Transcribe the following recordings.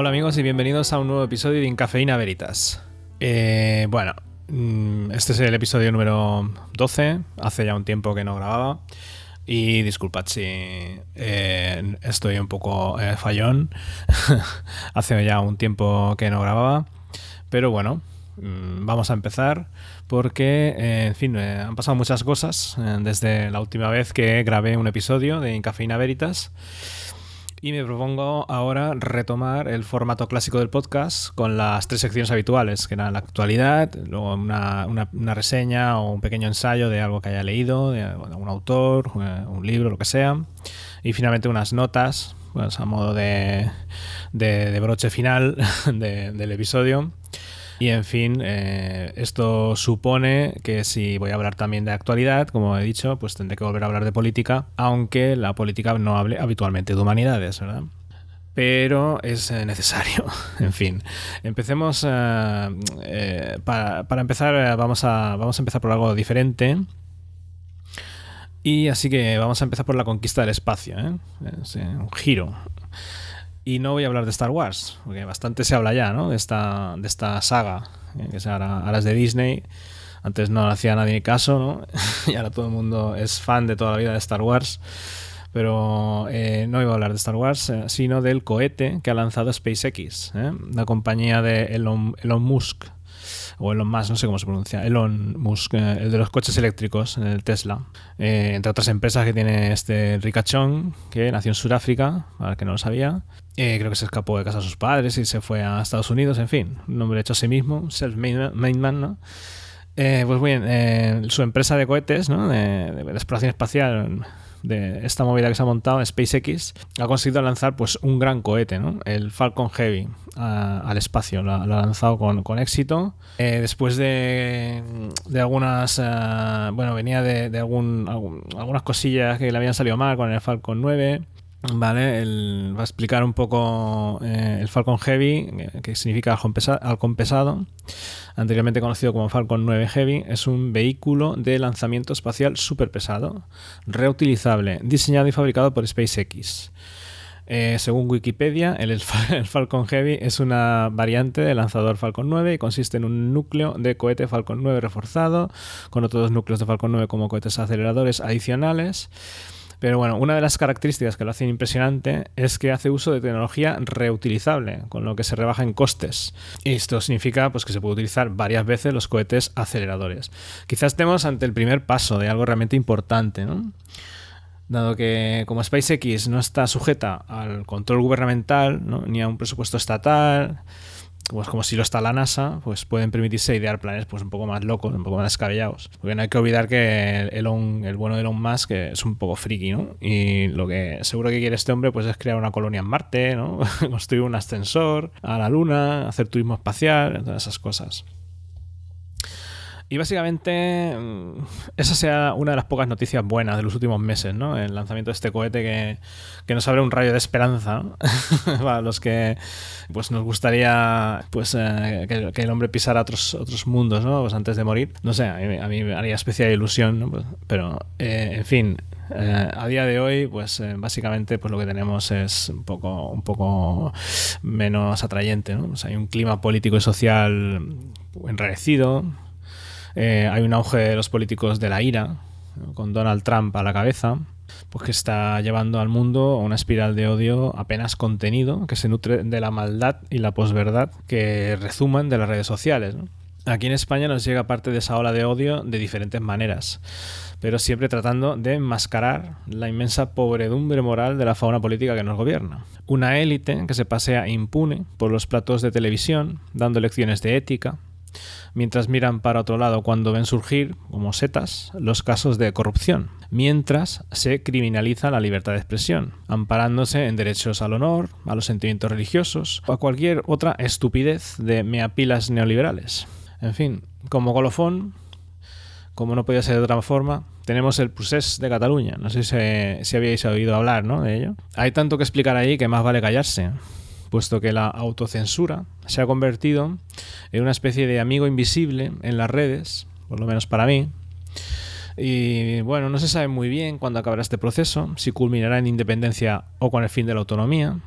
Hola amigos y bienvenidos a un nuevo episodio de Incafeína Veritas. Eh, bueno, mm, este es el episodio número 12, hace ya un tiempo que no grababa. Y disculpad si eh, estoy un poco eh, fallón, hace ya un tiempo que no grababa. Pero bueno, mm, vamos a empezar porque, en fin, han pasado muchas cosas desde la última vez que grabé un episodio de Incafeína Veritas. Y me propongo ahora retomar el formato clásico del podcast con las tres secciones habituales, que eran la actualidad, luego una, una, reseña o un pequeño ensayo de algo que haya leído, de algún autor, eh, un libro, lo que sea, y finalmente unas notas, pues a modo de, de, broche final del episodio. Y en fin, eh, esto supone que si voy a hablar también de actualidad, como he dicho, pues tendré que volver a hablar de política, aunque la política no hable habitualmente de humanidades, ¿verdad? pero es eh, necesario. en fin, empecemos. Eh, para, para, empezar, vamos a, vamos a empezar por algo diferente. Y así que vamos a empezar por la conquista del espacio. un giro. Y no voy a hablar de Star Wars, porque bastante se habla ya, ¿no? De esta, de esta saga, eh, que ahora, ahora, es de Disney. Antes no hacía nadie caso, ¿no? y ahora todo el mundo es fan de toda la vida de Star Wars. Pero eh, no iba a hablar de Star Wars, eh, sino del cohete que ha lanzado SpaceX, la compañía de Elon, Elon Musk o Elon Musk, no sé cómo se pronuncia, Elon Musk, el de los coches eléctricos, el Tesla, entre otras empresas que tiene este ricachón, que nació en Sudáfrica, para que no lo sabía, eh, creo que se escapó de casa a sus padres y se fue a Estados Unidos, en fin, un hombre hecho a sí mismo, self-made man, ¿no? Eh, pues bien, eh, su empresa de cohetes, ¿no? De, exploración espacial, de esta movida que se ha montado, SpaceX, ha conseguido lanzar pues un gran cohete, ¿no? El Falcon Heavy al espacio. Lo, ha lanzado con, éxito. después de, de algunas, bueno, venía de, algún, algunas cosillas que le habían salido mal con el Falcon 9. Vale, va a explicar un poco eh, el Falcon Heavy, eh, que significa halcón pesado, anteriormente conocido como Falcon 9 Heavy, es un vehículo de lanzamiento espacial súper pesado, reutilizable, diseñado y fabricado por SpaceX. Eh, según Wikipedia, el, el, Falcon Heavy es una variante del lanzador Falcon 9 y consiste en un núcleo de cohete Falcon 9 reforzado, con otros núcleos de Falcon 9 como cohetes aceleradores adicionales. Pero bueno, una de las características que lo hacen impresionante es que hace uso de tecnología reutilizable, con lo que se rebaja en costes. Y esto significa pues, que se puede utilizar varias veces los cohetes aceleradores. Quizás estemos ante el primer paso de algo realmente importante, ¿no? dado que como SpaceX no está sujeta al control gubernamental ni a un presupuesto estatal, pues como si lo está la NASA, pues pueden permitirse idear planes pues un poco más locos, un poco más descabellados. Porque no hay que olvidar que Elon, el bueno de Elon Musk es un poco friki, ¿no? Y lo que seguro que quiere este hombre pues es crear una colonia en Marte, ¿no? Construir un ascensor a la Luna, hacer turismo espacial, todas esas cosas. Y básicamente mm, esa sea una de las pocas noticias buenas de los últimos meses, ¿no? El lanzamiento de este cohete que, que nos abre un rayo de esperanza para los que pues nos gustaría pues eh, que, el hombre pisara otros, otros mundos, ¿no? Pues antes de morir. No sé, a mí, me haría especial ilusión, ¿no? Pues, pero, eh, en fin, eh, a día de hoy, pues básicamente pues lo que tenemos es un poco, un poco menos atrayente. ¿no? hay un clima político y social enrarecido, eh, hay un auge de los políticos de la ira, con Donald Trump a la cabeza, pues que está llevando al mundo a una espiral de odio apenas contenido, que se nutre de la maldad y la posverdad que rezuman de las redes sociales. Aquí en España nos llega parte de esa ola de odio de diferentes maneras, pero siempre tratando de enmascarar la inmensa pobredumbre moral de la fauna política que nos gobierna. Una élite que se pasea impune por los platos de televisión, dando lecciones de ética, mientras miran para otro lado cuando ven surgir, como setas, los casos de corrupción, mientras se criminaliza la libertad de expresión, amparándose en derechos al honor, a los sentimientos religiosos o a cualquier otra estupidez de meapilas neoliberales. En fin, como colofón, como no podía ser de otra forma, tenemos el procés de Cataluña. No sé si, si habíais oído hablar ¿no? de ello. Hay tanto que explicar ahí que más vale callarse puesto que la autocensura se ha convertido en una especie de amigo invisible en las redes, por lo menos para mí, Y bueno, no se sabe muy bien cuándo acabará este proceso, si culminará en independencia o con el fin de la autonomía.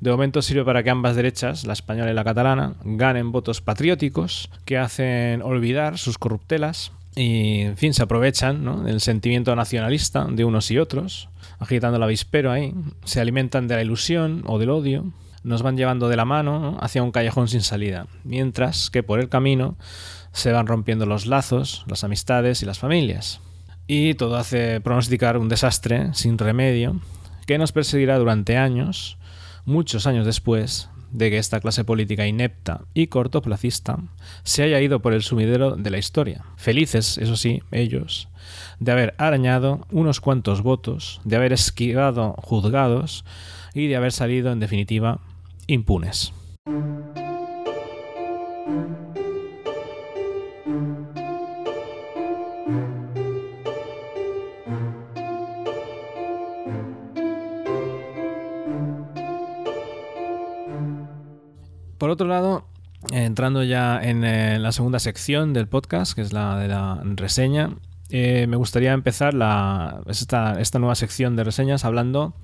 De momento sirve para que ambas derechas, la española y la catalana, ganen votos patrióticos que hacen olvidar sus corruptelas y, en fin, se aprovechan del sentimiento nacionalista de unos y otros, agitando el avispero ahí, se alimentan de la ilusión o del odio, nos van llevando de la mano hacia un callejón sin salida, mientras que por el camino se van rompiendo los lazos, las amistades y las familias. Y todo hace pronosticar un desastre sin remedio que nos perseguirá durante años, muchos años después de que esta clase política inepta y cortoplacista se haya ido por el sumidero de la historia. Felices, eso sí, ellos, de haber arañado unos cuantos votos, de haber esquivado juzgados y de haber salido, en definitiva, impunes. Por otro lado, entrando ya en eh, la segunda sección del podcast, que es la de la reseña, eh, me gustaría empezar la, esta, esta nueva sección de reseñas hablando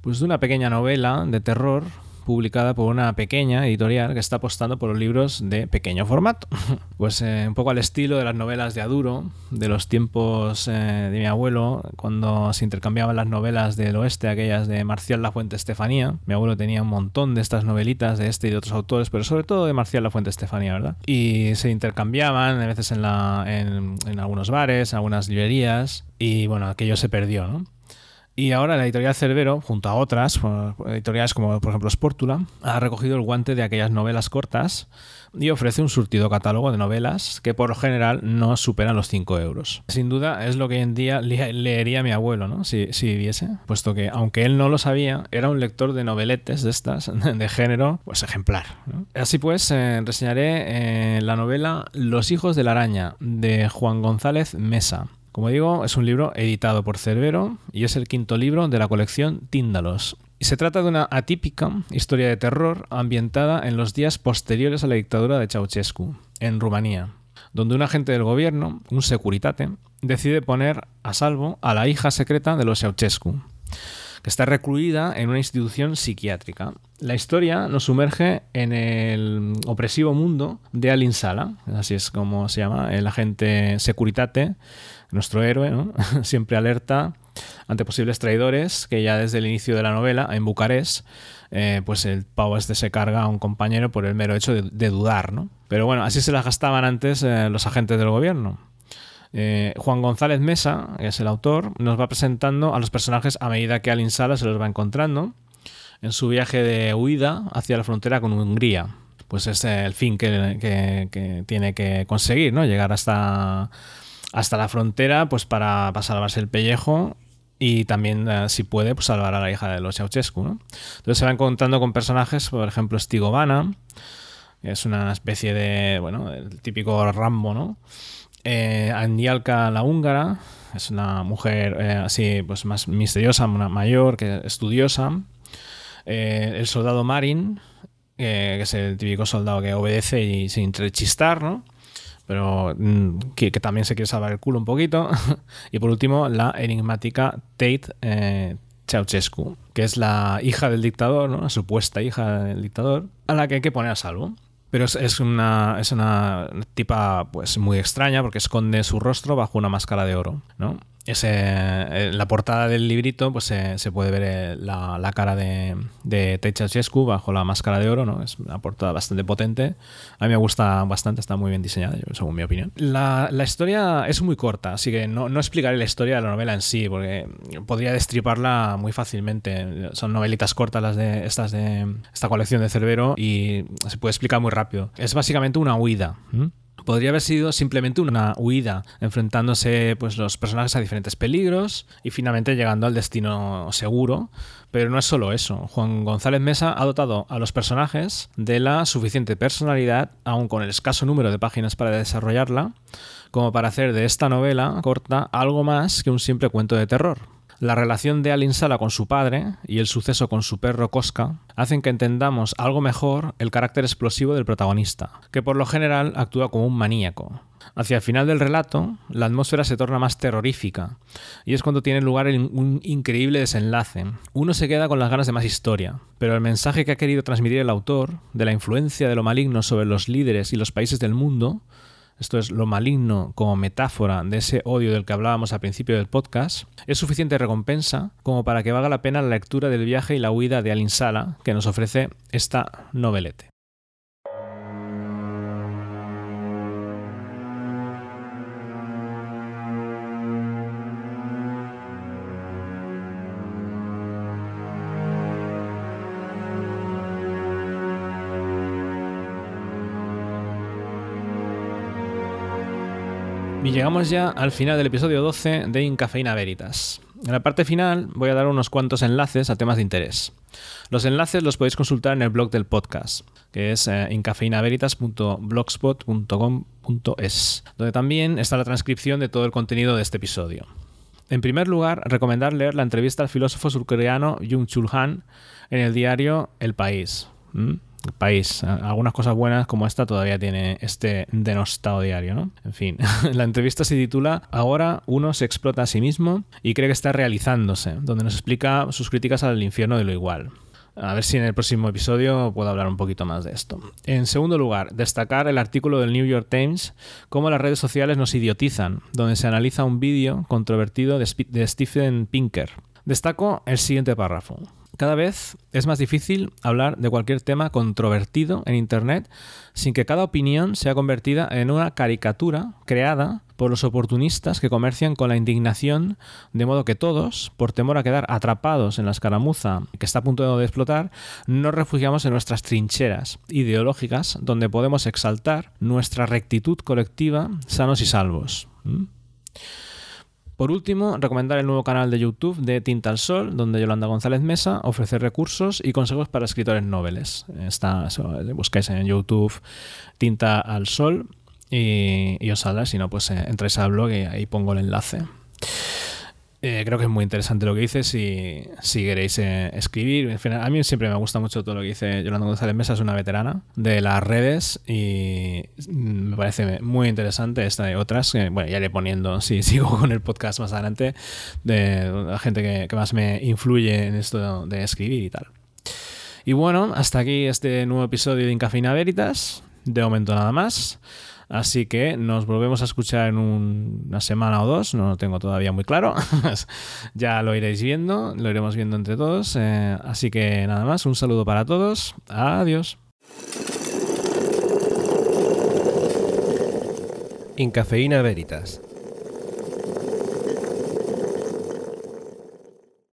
pues, de una pequeña novela de terror publicada por una pequeña editorial que está apostando por los libros de pequeño formato. Pues eh, un poco al estilo de las novelas de Aduro, de los tiempos eh, de mi abuelo, cuando se intercambiaban las novelas del oeste, aquellas de Marcial La Fuente Estefanía. Mi abuelo tenía un montón de estas novelitas de este y de otros autores, pero sobre todo de Marcial La Fuente Estefanía, ¿verdad? Y se intercambiaban a veces en, en algunos bares, en algunas librerías, y bueno, aquello se perdió, ¿no? Y ahora la editorial Cerbero, junto a otras editoriales como por ejemplo Sportula, ha recogido el guante de aquellas novelas cortas y ofrece un surtido catálogo de novelas que por lo general no superan los 5 euros. Sin duda es lo que hoy en día leería mi abuelo, ¿no? Si, viviese, puesto que aunque él no lo sabía, era un lector de noveletes de estas, de género, pues ejemplar. Así pues, eh, reseñaré eh, la novela Los hijos de la araña de Juan González Mesa como digo, es un libro editado por Cerbero y es el quinto libro de la colección Tíndalos. Y se trata de una atípica historia de terror ambientada en los días posteriores a la dictadura de Ceausescu, en Rumanía, donde un agente del gobierno, un securitate, decide poner a salvo a la hija secreta de los Ceausescu, está recluida en una institución psiquiátrica. La historia nos sumerge en el opresivo mundo de Alin Sala, así es como se llama, el agente securitate nuestro héroe, siempre alerta ante posibles traidores, que ya desde el inicio de la novela, en Bucarest, eh, pues el pavo este se carga a un compañero por el mero hecho de, dudar, ¿no? Pero bueno, así se las gastaban antes eh, los agentes del gobierno. Eh, Juan González Mesa, que es el autor, nos va presentando a los personajes a medida que Alin Sala se los va encontrando en su viaje de huida hacia la frontera con Hungría. Pues es el fin que, tiene que conseguir, ¿no? Llegar hasta hasta la frontera pues para, salvarse el pellejo y también, eh, si puede, pues salvar a la hija de los Ceausescu. ¿no? Entonces se va encontrando con personajes, por ejemplo, Stigovana, que es una especie de, bueno, el típico Rambo, ¿no? Eh, Andialka la húngara, es una mujer eh, así, pues más misteriosa, mayor, que estudiosa. Eh, el soldado Marin, que es el típico soldado que obedece y sin entrechistar, ¿no? pero mm, que, también se quiere salvar el culo un poquito. y por último, la enigmática Tate eh, Ceausescu, que es la hija del dictador, ¿no? la supuesta hija del dictador, a la que hay que poner a salvo. Pero es, una, es una tipa pues muy extraña porque esconde su rostro bajo una máscara de oro, ¿no? Ese, en la portada del librito pues se, puede ver eh, la, cara de, de bajo la máscara de oro, ¿no? Es una portada bastante potente. A mí me gusta bastante, está muy bien diseñada, según mi opinión. La, historia es muy corta, así que no, no, explicaré la historia de la novela en sí, porque podría destriparla muy fácilmente. Son novelitas cortas las de estas de esta colección de Cerbero y se puede explicar muy rápido. Es básicamente una huida podría haber sido simplemente una huida, enfrentándose pues, los personajes a diferentes peligros y finalmente llegando al destino seguro. Pero no es solo eso. Juan González Mesa ha dotado a los personajes de la suficiente personalidad, aun con el escaso número de páginas para desarrollarla, como para hacer de esta novela corta algo más que un simple cuento de terror. La relación de Alin Sala con su padre y el suceso con su perro Cosca hacen que entendamos algo mejor el carácter explosivo del protagonista, que por lo general actúa como un maníaco. Hacia el final del relato, la atmósfera se torna más terrorífica, y es cuando tiene lugar un increíble desenlace. Uno se queda con las ganas de más historia, pero el mensaje que ha querido transmitir el autor, de la influencia de lo maligno sobre los líderes y los países del mundo, esto es lo maligno como metáfora de ese odio del que hablábamos al principio del podcast, es suficiente recompensa como para que valga la pena la lectura del viaje y la huida de Alinsala que nos ofrece esta novelete. Y llegamos ya al final del episodio 12 de Incafeína Veritas. En la parte final voy a dar unos cuantos enlaces a temas de interés. Los enlaces los podéis consultar en el blog del podcast, que es eh, incafeinaveritas.blogspot.com.es, donde también está la transcripción de todo el contenido de este episodio. En primer lugar, recomendar leer la entrevista al filósofo surcoreano Jung Chul Han en el diario El País país. Algunas cosas buenas como esta todavía tiene este denostado diario, ¿no? En fin, la entrevista se titula Ahora uno se explota a sí mismo y cree que está realizándose, donde nos explica sus críticas al infierno de lo igual. A ver si en el próximo episodio puedo hablar un poquito más de esto. En segundo lugar, destacar el artículo del New York Times, Cómo las redes sociales nos idiotizan, donde se analiza un vídeo controvertido de Stephen Pinker. Destaco el siguiente párrafo. Cada vez es más difícil hablar de cualquier tema controvertido en Internet sin que cada opinión sea convertida en una caricatura creada por los oportunistas que comercian con la indignación, de modo que todos, por temor a quedar atrapados en la escaramuza que está a punto de explotar, nos refugiamos en nuestras trincheras ideológicas donde podemos exaltar nuestra rectitud colectiva sanos y salvos. Por último, recomendar el nuevo canal de YouTube de Tinta al Sol, donde Yolanda González Mesa ofrece recursos y consejos para escritores noveles. Está, buscáis en YouTube Tinta al Sol y, os saldrá, si no, pues eh, entréis al blog y ahí pongo el enlace. Eh, creo que es muy interesante lo que dice si, si queréis eh, escribir. A mí siempre me gusta mucho todo lo que dice Yolanda González Mesa, es una veterana de las redes y me parece muy interesante esta y otras. bueno, ya iré poniendo, si sigo con el podcast más adelante, de la gente que, que más me influye en esto de escribir y tal. Y bueno, hasta aquí este nuevo episodio de Incafina Veritas. De momento nada más. Así que nos volvemos a escuchar en una semana o dos, no lo tengo todavía muy claro. ya lo iréis viendo, lo iremos viendo entre todos. Eh, así que nada más, un saludo para todos. Adiós. Cafeína Veritas